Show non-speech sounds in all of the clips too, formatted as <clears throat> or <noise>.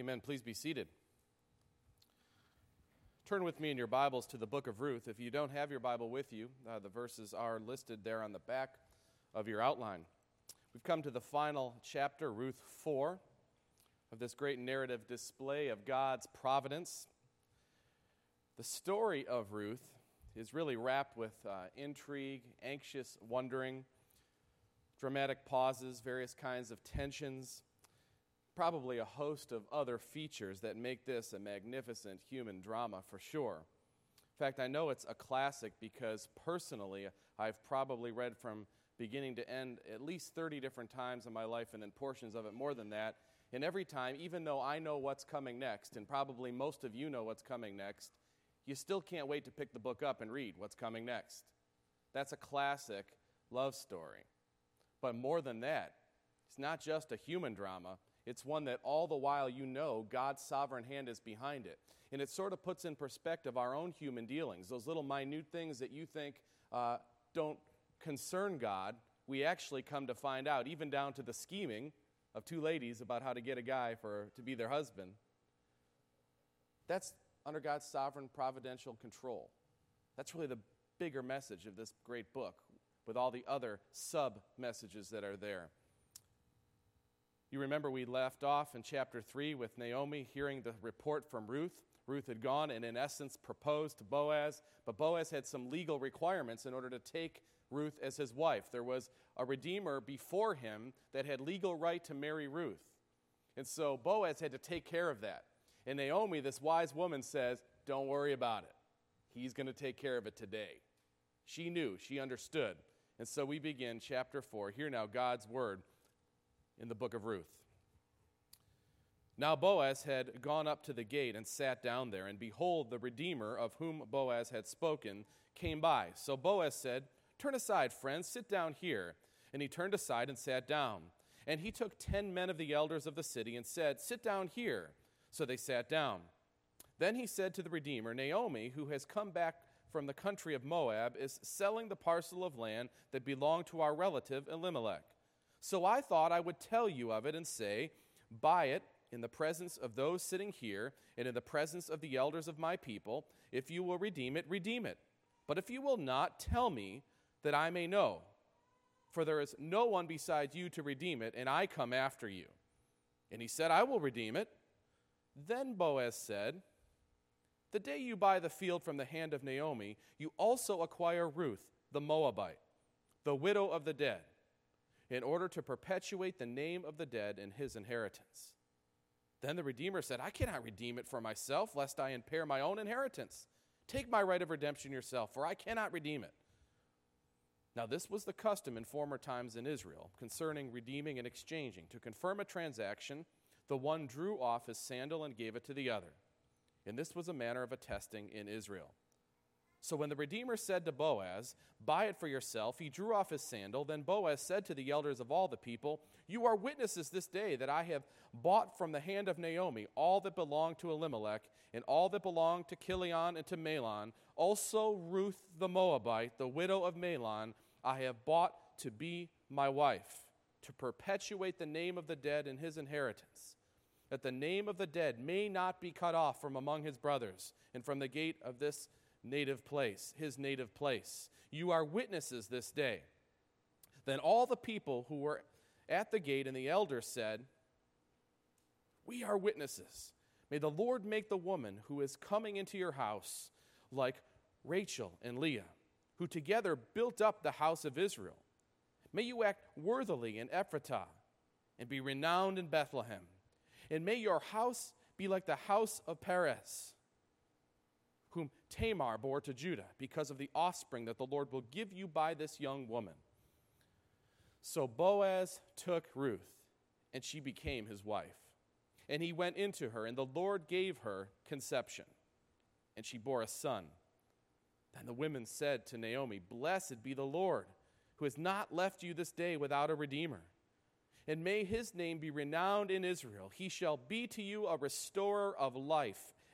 Amen. Please be seated. Turn with me in your Bibles to the book of Ruth. If you don't have your Bible with you, uh, the verses are listed there on the back of your outline. We've come to the final chapter, Ruth 4, of this great narrative display of God's providence. The story of Ruth is really wrapped with uh, intrigue, anxious wondering, dramatic pauses, various kinds of tensions probably a host of other features that make this a magnificent human drama for sure. In fact, I know it's a classic because personally, I've probably read from beginning to end at least 30 different times in my life, and in portions of it more than that. And every time, even though I know what's coming next, and probably most of you know what's coming next, you still can't wait to pick the book up and read what's coming next. That's a classic love story. But more than that, it's not just a human drama, it's one that all the while you know God's sovereign hand is behind it. And it sort of puts in perspective our own human dealings, those little minute things that you think uh, don't concern God. We actually come to find out, even down to the scheming of two ladies about how to get a guy for, to be their husband. That's under God's sovereign providential control. That's really the bigger message of this great book, with all the other sub messages that are there. You remember we left off in chapter 3 with Naomi hearing the report from Ruth. Ruth had gone and, in essence, proposed to Boaz, but Boaz had some legal requirements in order to take Ruth as his wife. There was a redeemer before him that had legal right to marry Ruth. And so Boaz had to take care of that. And Naomi, this wise woman, says, Don't worry about it. He's going to take care of it today. She knew, she understood. And so we begin chapter 4. Hear now God's word in the book of Ruth. Now Boaz had gone up to the gate and sat down there, and behold, the Redeemer of whom Boaz had spoken came by. So Boaz said, Turn aside, friends, sit down here. And he turned aside and sat down. And he took ten men of the elders of the city and said, Sit down here. So they sat down. Then he said to the Redeemer, Naomi, who has come back from the country of Moab, is selling the parcel of land that belonged to our relative Elimelech. So I thought I would tell you of it and say, Buy it in the presence of those sitting here and in the presence of the elders of my people. If you will redeem it, redeem it. But if you will not, tell me that I may know. For there is no one besides you to redeem it, and I come after you. And he said, I will redeem it. Then Boaz said, The day you buy the field from the hand of Naomi, you also acquire Ruth, the Moabite, the widow of the dead in order to perpetuate the name of the dead in his inheritance. Then the Redeemer said, I cannot redeem it for myself, lest I impair my own inheritance. Take my right of redemption yourself, for I cannot redeem it. Now, this was the custom in former times in Israel concerning redeeming and exchanging. To confirm a transaction, the one drew off his sandal and gave it to the other. And this was a manner of attesting in Israel. So when the Redeemer said to Boaz, Buy it for yourself, he drew off his sandal. Then Boaz said to the elders of all the people, You are witnesses this day that I have bought from the hand of Naomi all that belonged to Elimelech, and all that belonged to Chilion and to Mahlon. Also Ruth the Moabite, the widow of Mahlon, I have bought to be my wife, to perpetuate the name of the dead in his inheritance, that the name of the dead may not be cut off from among his brothers, and from the gate of this native place, his native place. You are witnesses this day. Then all the people who were at the gate and the elders said, We are witnesses. May the Lord make the woman who is coming into your house like Rachel and Leah, who together built up the house of Israel. May you act worthily in Ephratah and be renowned in Bethlehem. And may your house be like the house of Perez whom Tamar bore to Judah, because of the offspring that the Lord will give you by this young woman. So Boaz took Ruth, and she became his wife. And he went into her, and the Lord gave her conception, and she bore a son. Then the women said to Naomi, Blessed be the Lord, who has not left you this day without a redeemer. And may his name be renowned in Israel. He shall be to you a restorer of life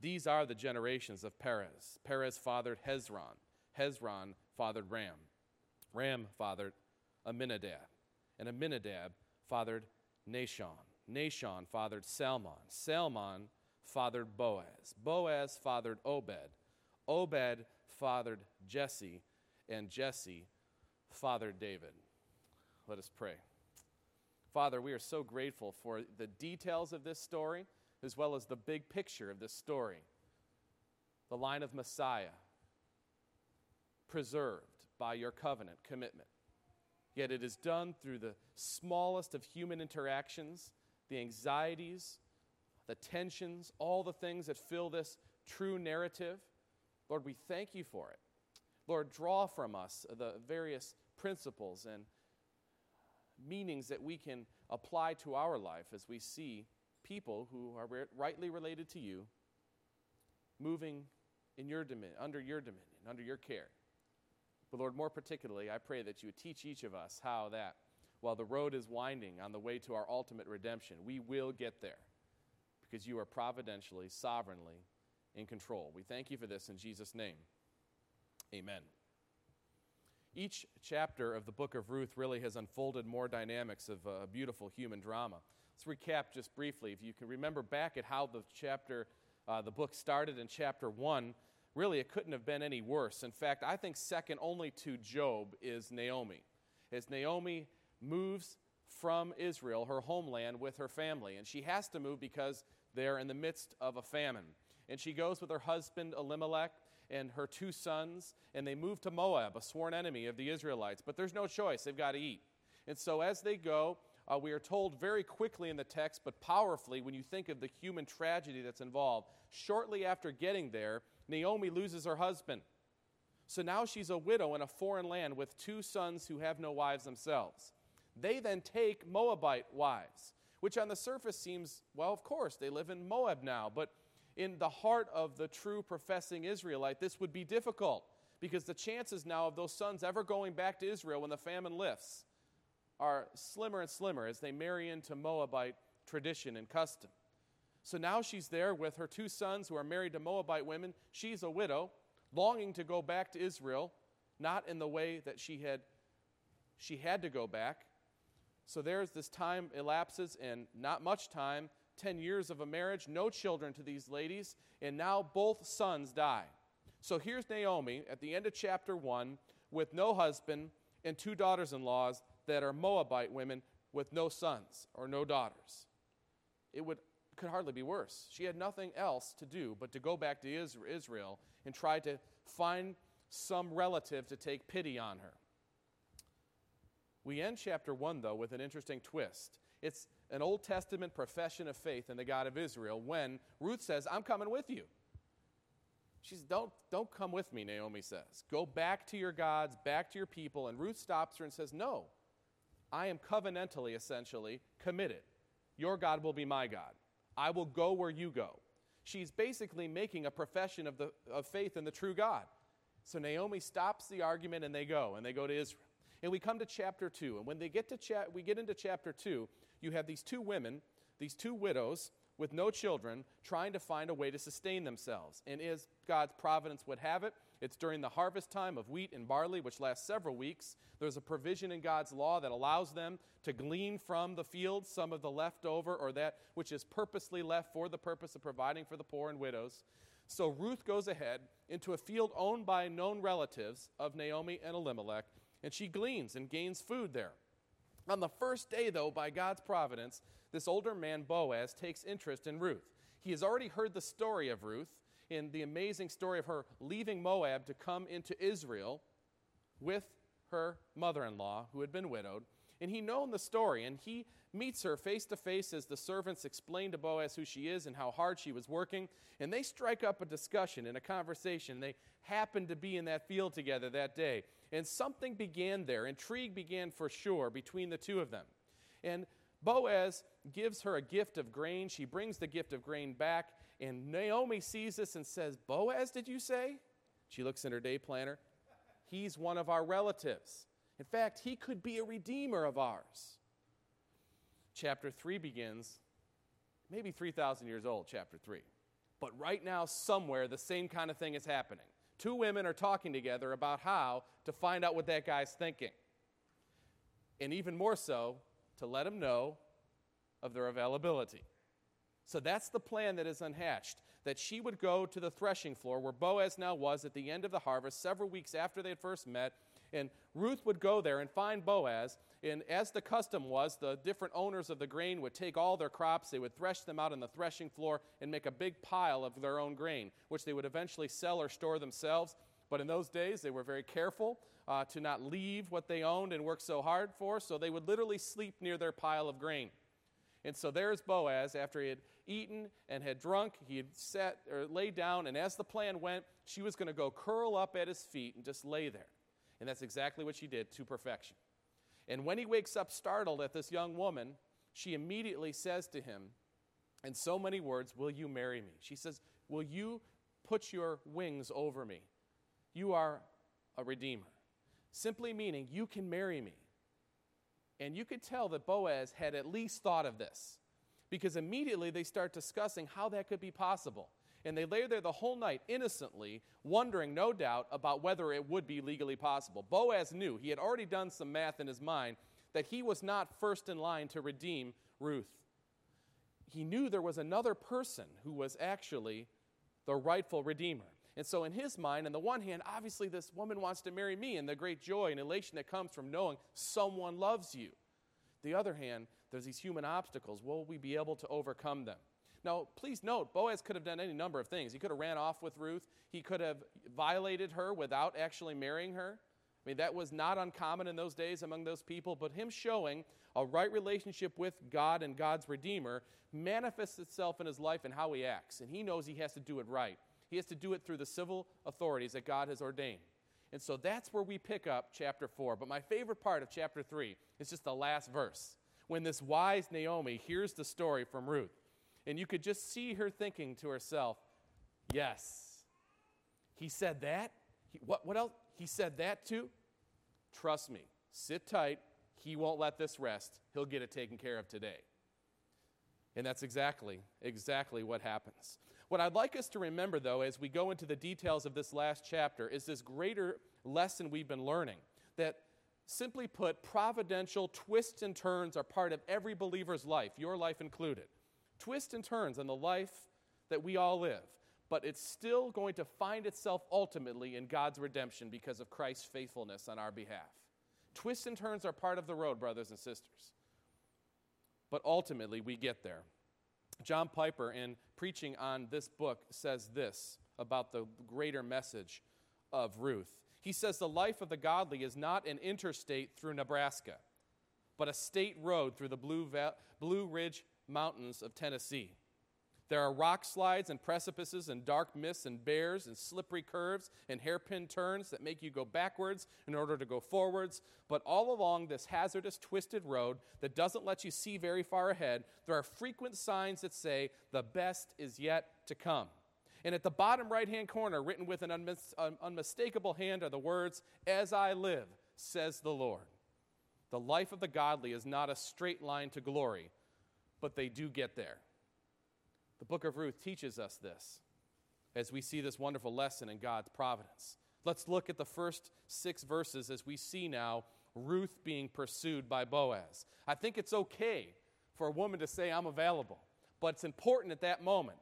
these are the generations of Perez. Perez fathered Hezron. Hezron fathered Ram. Ram fathered Aminadab. And Aminadab fathered Nahshon. Nahshon fathered Salmon. Salmon fathered Boaz. Boaz fathered Obed. Obed fathered Jesse. And Jesse fathered David. Let us pray. Father, we are so grateful for the details of this story as well as the big picture of this story. The line of Messiah, preserved by your covenant commitment. Yet it is done through the smallest of human interactions, the anxieties, the tensions, all the things that fill this true narrative. Lord, we thank you for it. Lord, draw from us the various principles and meanings that we can apply to our life as we see people who are rightly related to you moving in your dominion, under your dominion, under your care. But Lord, more particularly, I pray that you would teach each of us how that while the road is winding on the way to our ultimate redemption, we will get there because you are providentially, sovereignly in control. We thank you for this in Jesus' name. Amen. Each chapter of the book of Ruth really has unfolded more dynamics of a beautiful human drama. Let's recap just briefly. If you can remember back at how the chapter, uh, the book started in chapter 1, really it couldn't have been any worse. In fact, I think second only to Job is Naomi. As Naomi moves from Israel, her homeland, with her family, and she has to move because they're in the midst of a famine. And she goes with her husband Elimelech and her two sons, and they move to Moab, a sworn enemy of the Israelites. But there's no choice, they've got to eat. And so as they go, uh, we are told very quickly in the text, but powerfully when you think of the human tragedy that's involved. Shortly after getting there, Naomi loses her husband. So now she's a widow in a foreign land with two sons who have no wives themselves. They then take Moabite wives, which on the surface seems, well, of course, they live in Moab now. But in the heart of the true professing Israelite, this would be difficult because the chances now of those sons ever going back to Israel when the famine lifts are slimmer and slimmer as they marry into Moabite tradition and custom. So now she's there with her two sons who are married to Moabite women. She's a widow, longing to go back to Israel, not in the way that she had she had to go back. So there's this time elapses and not much time, 10 years of a marriage, no children to these ladies, and now both sons die. So here's Naomi at the end of chapter 1 with no husband and two daughters-in-laws that are Moabite women with no sons or no daughters. It would could hardly be worse. She had nothing else to do but to go back to Israel and try to find some relative to take pity on her. We end chapter 1, though, with an interesting twist. It's an Old Testament profession of faith in the God of Israel when Ruth says, I'm coming with you. She says, don't, don't come with me, Naomi says. Go back to your gods, back to your people. And Ruth stops her and says, No, I am covenantally, essentially, committed. Your God will be my God. I will go where you go. She's basically making a profession of, the, of faith in the true God. So Naomi stops the argument and they go, and they go to Israel. And we come to chapter 2. And when they get to cha- we get into chapter 2, you have these two women, these two widows with no children, trying to find a way to sustain themselves. And as God's providence would have it, it's during the harvest time of wheat and barley, which lasts several weeks. There's a provision in God's law that allows them to glean from the fields some of the leftover or that which is purposely left for the purpose of providing for the poor and widows. So Ruth goes ahead into a field owned by known relatives of Naomi and Elimelech, and she gleans and gains food there. On the first day, though, by God's providence, this older man, Boaz, takes interest in Ruth. He has already heard the story of Ruth in the amazing story of her leaving Moab to come into Israel with her mother in law, who had been widowed. And he known the story, and he meets her face to face as the servants explain to Boaz who she is and how hard she was working. And they strike up a discussion and a conversation. They happen to be in that field together that day. And something began there. Intrigue began for sure between the two of them. And Boaz gives her a gift of grain. She brings the gift of grain back, and Naomi sees this and says, Boaz, did you say? She looks in her day planner. He's one of our relatives. In fact, he could be a redeemer of ours. Chapter 3 begins, maybe 3,000 years old, chapter 3. But right now, somewhere, the same kind of thing is happening. Two women are talking together about how to find out what that guy's thinking. And even more so, to let him know of their availability. So that's the plan that is unhatched that she would go to the threshing floor where Boaz now was at the end of the harvest, several weeks after they had first met. And Ruth would go there and find Boaz. And as the custom was, the different owners of the grain would take all their crops, they would thresh them out on the threshing floor and make a big pile of their own grain, which they would eventually sell or store themselves. But in those days, they were very careful uh, to not leave what they owned and worked so hard for, so they would literally sleep near their pile of grain. And so there's Boaz after he had eaten and had drunk. He had sat or laid down, and as the plan went, she was going to go curl up at his feet and just lay there. And that's exactly what she did to perfection. And when he wakes up startled at this young woman, she immediately says to him, in so many words, Will you marry me? She says, Will you put your wings over me? You are a redeemer. Simply meaning, You can marry me. And you could tell that Boaz had at least thought of this because immediately they start discussing how that could be possible. And they lay there the whole night innocently, wondering, no doubt, about whether it would be legally possible. Boaz knew, he had already done some math in his mind, that he was not first in line to redeem Ruth. He knew there was another person who was actually the rightful redeemer. And so, in his mind, on the one hand, obviously this woman wants to marry me, and the great joy and elation that comes from knowing someone loves you. The other hand, there's these human obstacles. Will we be able to overcome them? Now, please note, Boaz could have done any number of things. He could have ran off with Ruth. He could have violated her without actually marrying her. I mean, that was not uncommon in those days among those people, but him showing a right relationship with God and God's Redeemer manifests itself in his life and how he acts. And he knows he has to do it right. He has to do it through the civil authorities that God has ordained. And so that's where we pick up chapter 4. But my favorite part of chapter 3 is just the last verse when this wise Naomi hears the story from Ruth. And you could just see her thinking to herself, Yes, he said that. He, what, what else? He said that too? Trust me, sit tight. He won't let this rest. He'll get it taken care of today. And that's exactly, exactly what happens. What I'd like us to remember, though, as we go into the details of this last chapter, is this greater lesson we've been learning that simply put, providential twists and turns are part of every believer's life, your life included. Twists and turns in the life that we all live, but it's still going to find itself ultimately in God's redemption because of Christ's faithfulness on our behalf. Twists and turns are part of the road, brothers and sisters. But ultimately, we get there. John Piper, in preaching on this book, says this about the greater message of Ruth. He says, The life of the godly is not an interstate through Nebraska, but a state road through the Blue, Va- Blue Ridge Mountains of Tennessee. There are rock slides and precipices and dark mists and bears and slippery curves and hairpin turns that make you go backwards in order to go forwards. But all along this hazardous, twisted road that doesn't let you see very far ahead, there are frequent signs that say, the best is yet to come. And at the bottom right hand corner, written with an unmis- unmistakable hand, are the words, As I live, says the Lord. The life of the godly is not a straight line to glory, but they do get there. The book of Ruth teaches us this as we see this wonderful lesson in God's providence. Let's look at the first six verses as we see now Ruth being pursued by Boaz. I think it's okay for a woman to say, I'm available, but it's important at that moment.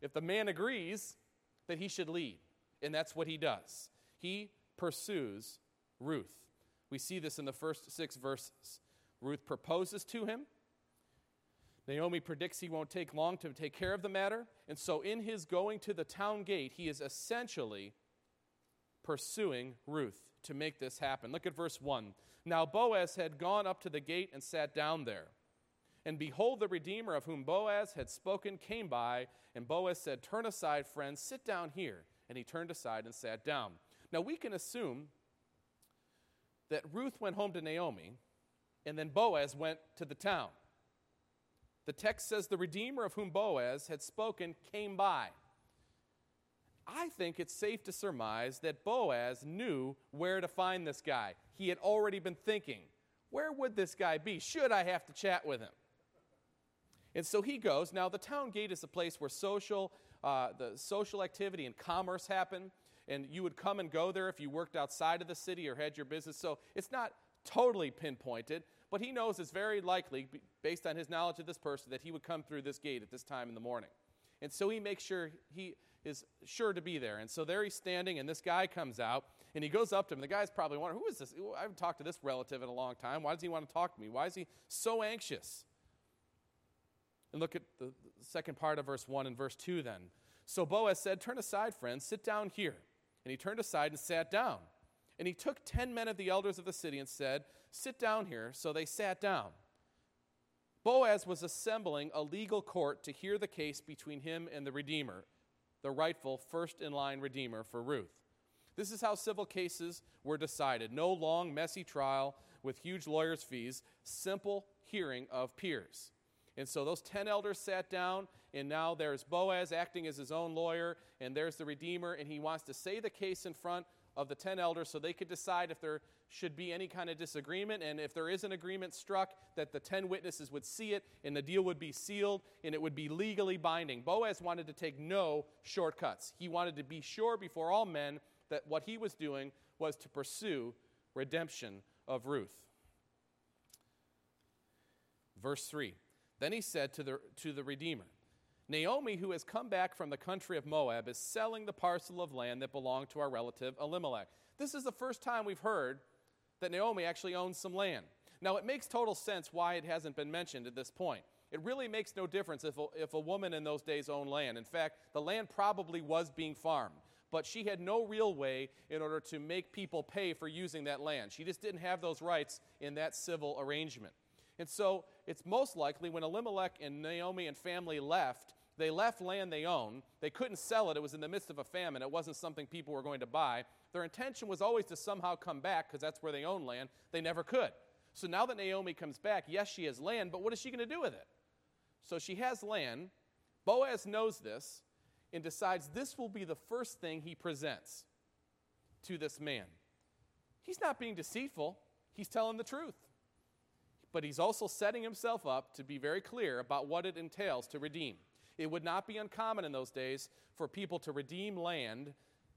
If the man agrees, that he should lead, and that's what he does. He pursues Ruth. We see this in the first six verses. Ruth proposes to him. Naomi predicts he won't take long to take care of the matter. And so, in his going to the town gate, he is essentially pursuing Ruth to make this happen. Look at verse 1. Now, Boaz had gone up to the gate and sat down there. And behold, the Redeemer of whom Boaz had spoken came by, and Boaz said, Turn aside, friends, sit down here. And he turned aside and sat down. Now, we can assume that Ruth went home to Naomi, and then Boaz went to the town. The text says the Redeemer of whom Boaz had spoken came by. I think it's safe to surmise that Boaz knew where to find this guy. He had already been thinking, where would this guy be? Should I have to chat with him? And so he goes. Now, the town gate is a place where social, uh, the social activity and commerce happen, and you would come and go there if you worked outside of the city or had your business. So it's not totally pinpointed, but he knows it's very likely, based on his knowledge of this person, that he would come through this gate at this time in the morning. And so he makes sure he is sure to be there. And so there he's standing, and this guy comes out, and he goes up to him. The guy's probably wondering, who is this? I haven't talked to this relative in a long time. Why does he want to talk to me? Why is he so anxious? And look at the second part of verse 1 and verse 2 then. So Boaz said, Turn aside, friends, sit down here. And he turned aside and sat down. And he took ten men of the elders of the city and said, Sit down here. So they sat down. Boaz was assembling a legal court to hear the case between him and the Redeemer, the rightful first in line Redeemer for Ruth. This is how civil cases were decided no long, messy trial with huge lawyers' fees, simple hearing of peers. And so those 10 elders sat down, and now there's Boaz acting as his own lawyer, and there's the Redeemer, and he wants to say the case in front of the 10 elders so they could decide if there should be any kind of disagreement. And if there is an agreement struck, that the 10 witnesses would see it, and the deal would be sealed, and it would be legally binding. Boaz wanted to take no shortcuts. He wanted to be sure before all men that what he was doing was to pursue redemption of Ruth. Verse 3 then he said to the, to the Redeemer, Naomi, who has come back from the country of Moab, is selling the parcel of land that belonged to our relative Elimelech. This is the first time we've heard that Naomi actually owns some land. Now, it makes total sense why it hasn't been mentioned at this point. It really makes no difference if a, if a woman in those days owned land. In fact, the land probably was being farmed, but she had no real way in order to make people pay for using that land. She just didn't have those rights in that civil arrangement. And so it's most likely when Elimelech and Naomi and family left, they left land they owned. They couldn't sell it. It was in the midst of a famine. It wasn't something people were going to buy. Their intention was always to somehow come back because that's where they own land. They never could. So now that Naomi comes back, yes, she has land, but what is she going to do with it? So she has land. Boaz knows this and decides this will be the first thing he presents to this man. He's not being deceitful, he's telling the truth but he's also setting himself up to be very clear about what it entails to redeem. It would not be uncommon in those days for people to redeem land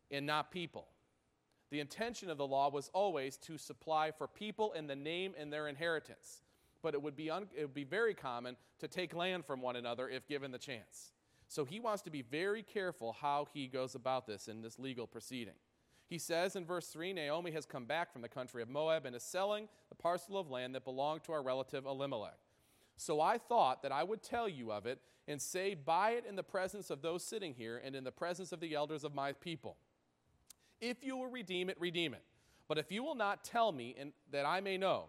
and not people. The intention of the law was always to supply for people in the name and their inheritance, but it would be, un- it would be very common to take land from one another if given the chance. So he wants to be very careful how he goes about this in this legal proceeding. He says in verse 3 Naomi has come back from the country of Moab and is selling the parcel of land that belonged to our relative Elimelech. So I thought that I would tell you of it and say, Buy it in the presence of those sitting here and in the presence of the elders of my people. If you will redeem it, redeem it. But if you will not tell me, and that I may know,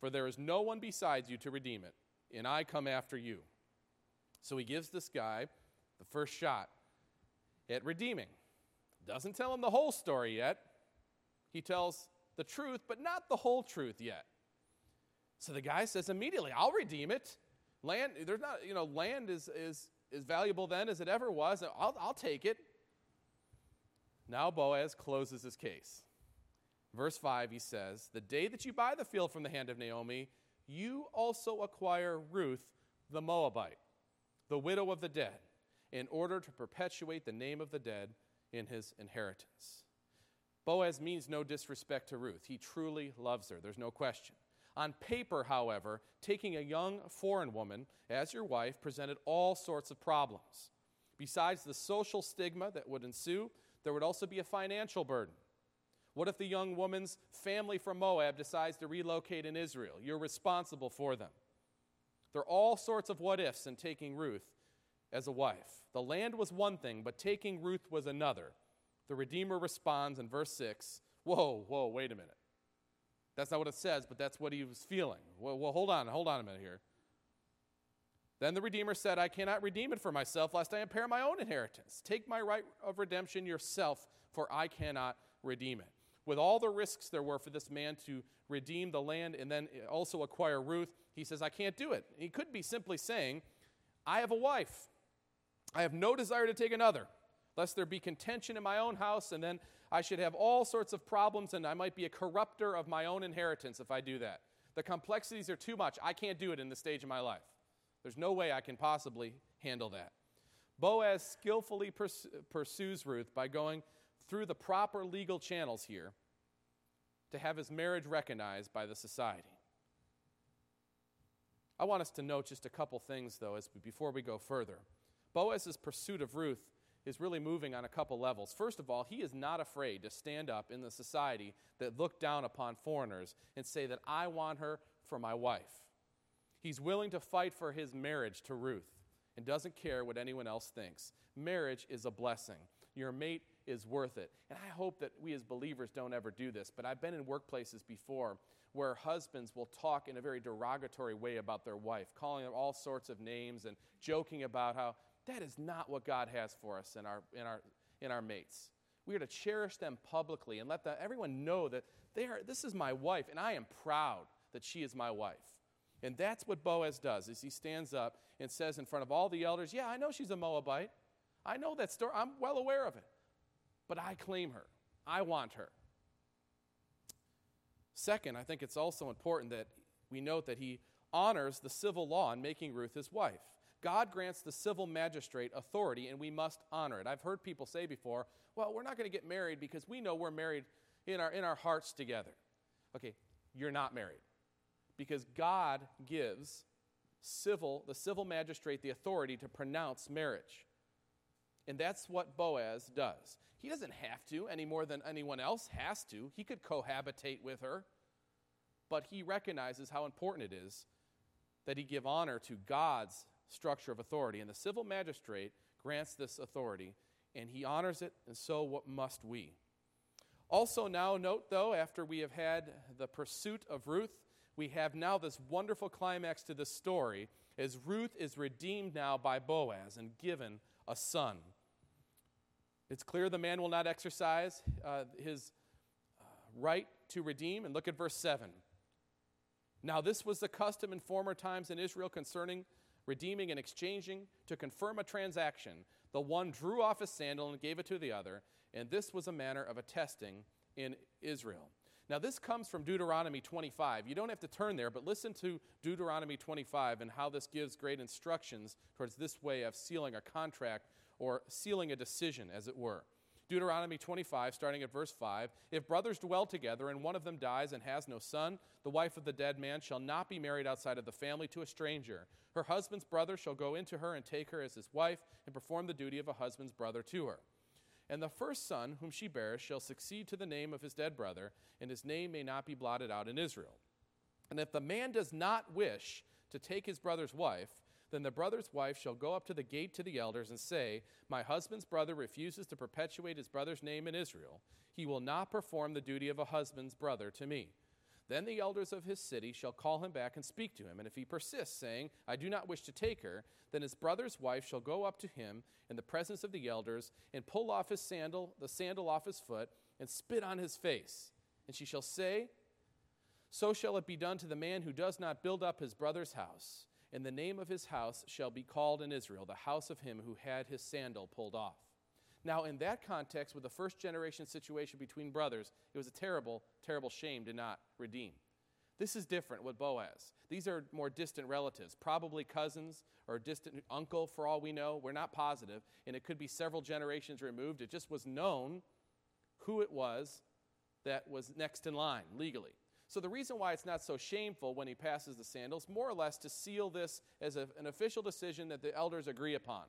for there is no one besides you to redeem it, and I come after you. So he gives this guy the first shot at redeeming. Doesn't tell him the whole story yet. He tells the truth, but not the whole truth yet. So the guy says immediately, I'll redeem it. Land, there's not, you know, land is, is, is valuable then as it ever was. I'll, I'll take it. Now Boaz closes his case. Verse 5, he says, The day that you buy the field from the hand of Naomi, you also acquire Ruth the Moabite, the widow of the dead, in order to perpetuate the name of the dead in his inheritance. Boaz means no disrespect to Ruth. He truly loves her, there's no question. On paper, however, taking a young foreign woman as your wife presented all sorts of problems. Besides the social stigma that would ensue, there would also be a financial burden. What if the young woman's family from Moab decides to relocate in Israel? You're responsible for them. There are all sorts of what ifs in taking Ruth as a wife. The land was one thing, but taking Ruth was another. The Redeemer responds in verse 6 Whoa, whoa, wait a minute. That's not what it says, but that's what he was feeling. Well, well, hold on, hold on a minute here. Then the Redeemer said, I cannot redeem it for myself, lest I impair my own inheritance. Take my right of redemption yourself, for I cannot redeem it. with all the risks there were for this man to redeem the land and then also acquire Ruth, he says, I can't do it. He could be simply saying, I have a wife. I have no desire to take another, lest there be contention in my own house, and then I should have all sorts of problems, and I might be a corrupter of my own inheritance if I do that. The complexities are too much. I can't do it in this stage of my life. There's no way I can possibly handle that. Boaz skillfully pursues Ruth by going through the proper legal channels here to have his marriage recognized by the society. I want us to note just a couple things, though, as before we go further. Boaz's pursuit of Ruth is really moving on a couple levels. First of all, he is not afraid to stand up in the society that looked down upon foreigners and say that I want her for my wife. He's willing to fight for his marriage to Ruth and doesn't care what anyone else thinks. Marriage is a blessing. Your mate is worth it. And I hope that we as believers don't ever do this, but I've been in workplaces before where husbands will talk in a very derogatory way about their wife, calling them all sorts of names and joking about how that is not what God has for us in our, in our, in our mates. We are to cherish them publicly and let the, everyone know that they are, this is my wife, and I am proud that she is my wife. And that's what Boaz does, is he stands up and says in front of all the elders, Yeah, I know she's a Moabite. I know that story. I'm well aware of it. But I claim her. I want her. Second, I think it's also important that we note that he honors the civil law in making Ruth his wife. God grants the civil magistrate authority, and we must honor it. I've heard people say before, well, we're not going to get married because we know we're married in our, in our hearts together. Okay, you're not married because God gives civil, the civil magistrate the authority to pronounce marriage. And that's what Boaz does. He doesn't have to any more than anyone else has to. He could cohabitate with her, but he recognizes how important it is that he give honor to God's structure of authority. And the civil magistrate grants this authority, and he honors it, and so what must we. Also, now note though, after we have had the pursuit of Ruth, we have now this wonderful climax to the story as Ruth is redeemed now by Boaz and given a son. It's clear the man will not exercise uh, his uh, right to redeem. And look at verse 7. Now, this was the custom in former times in Israel concerning redeeming and exchanging. To confirm a transaction, the one drew off his sandal and gave it to the other, and this was a manner of attesting in Israel. Now, this comes from Deuteronomy 25. You don't have to turn there, but listen to Deuteronomy 25 and how this gives great instructions towards this way of sealing a contract or sealing a decision, as it were. Deuteronomy 25, starting at verse 5 If brothers dwell together and one of them dies and has no son, the wife of the dead man shall not be married outside of the family to a stranger. Her husband's brother shall go into her and take her as his wife and perform the duty of a husband's brother to her. And the first son whom she bears shall succeed to the name of his dead brother, and his name may not be blotted out in Israel. And if the man does not wish to take his brother's wife, then the brother's wife shall go up to the gate to the elders and say, My husband's brother refuses to perpetuate his brother's name in Israel. He will not perform the duty of a husband's brother to me. Then the elders of his city shall call him back and speak to him. And if he persists, saying, I do not wish to take her, then his brother's wife shall go up to him in the presence of the elders and pull off his sandal, the sandal off his foot, and spit on his face. And she shall say, So shall it be done to the man who does not build up his brother's house. And the name of his house shall be called in Israel, the house of him who had his sandal pulled off. Now, in that context, with the first generation situation between brothers, it was a terrible, terrible shame to not redeem. This is different with Boaz. These are more distant relatives, probably cousins or distant uncle for all we know. We're not positive, and it could be several generations removed. It just was known who it was that was next in line legally. So, the reason why it's not so shameful when he passes the sandals, more or less to seal this as a, an official decision that the elders agree upon.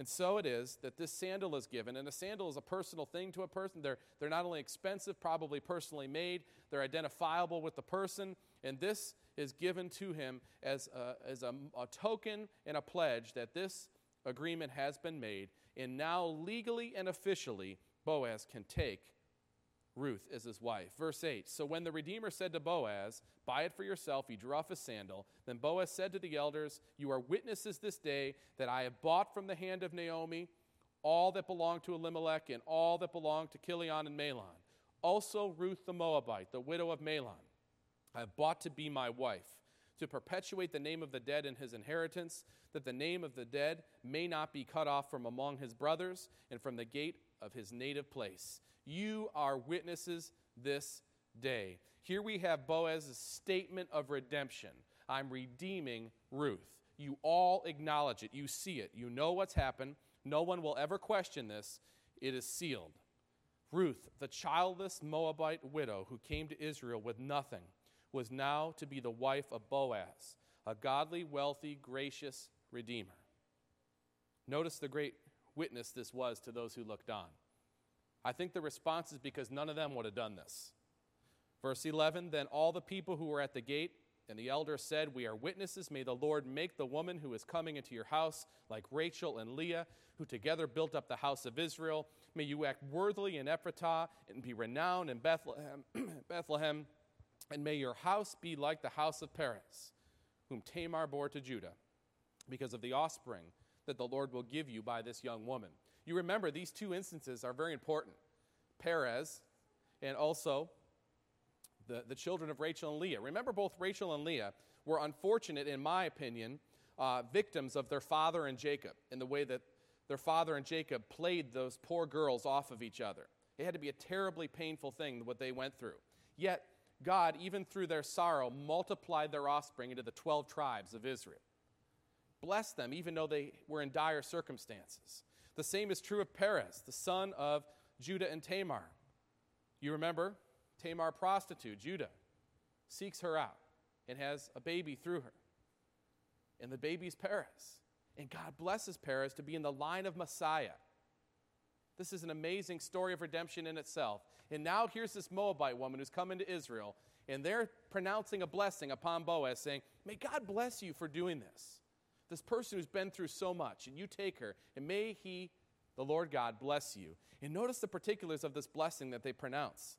And so it is that this sandal is given, and a sandal is a personal thing to a person. They're, they're not only expensive, probably personally made, they're identifiable with the person, and this is given to him as a, as a, a token and a pledge that this agreement has been made, and now legally and officially, Boaz can take Ruth as his wife. Verse 8 So when the Redeemer said to Boaz, Buy it for yourself, he drew off his sandal. Then Boaz said to the elders, You are witnesses this day that I have bought from the hand of Naomi all that belonged to Elimelech and all that belonged to Chilion and Mahlon. Also, Ruth the Moabite, the widow of Mahlon, I have bought to be my wife, to perpetuate the name of the dead in his inheritance, that the name of the dead may not be cut off from among his brothers and from the gate of his native place. You are witnesses this day. Here we have Boaz's statement of redemption. I'm redeeming Ruth. You all acknowledge it. You see it. You know what's happened. No one will ever question this. It is sealed. Ruth, the childless Moabite widow who came to Israel with nothing, was now to be the wife of Boaz, a godly, wealthy, gracious redeemer. Notice the great witness this was to those who looked on. I think the response is because none of them would have done this. Verse 11 Then all the people who were at the gate and the elder said, We are witnesses. May the Lord make the woman who is coming into your house like Rachel and Leah, who together built up the house of Israel. May you act worthily in Ephratah and be renowned in Bethlehem, <clears throat> Bethlehem. And may your house be like the house of Perez, whom Tamar bore to Judah, because of the offspring that the Lord will give you by this young woman. You remember, these two instances are very important Perez and also the, the children of Rachel and Leah. Remember, both Rachel and Leah were unfortunate, in my opinion, uh, victims of their father and Jacob in the way that their father and Jacob played those poor girls off of each other. It had to be a terribly painful thing what they went through. Yet, God, even through their sorrow, multiplied their offspring into the 12 tribes of Israel. Blessed them, even though they were in dire circumstances. The same is true of Perez, the son of Judah and Tamar. You remember, Tamar, prostitute, Judah, seeks her out and has a baby through her. And the baby's Perez. And God blesses Perez to be in the line of Messiah. This is an amazing story of redemption in itself. And now here's this Moabite woman who's come into Israel, and they're pronouncing a blessing upon Boaz, saying, May God bless you for doing this. This person who's been through so much, and you take her, and may he, the Lord God, bless you. And notice the particulars of this blessing that they pronounce.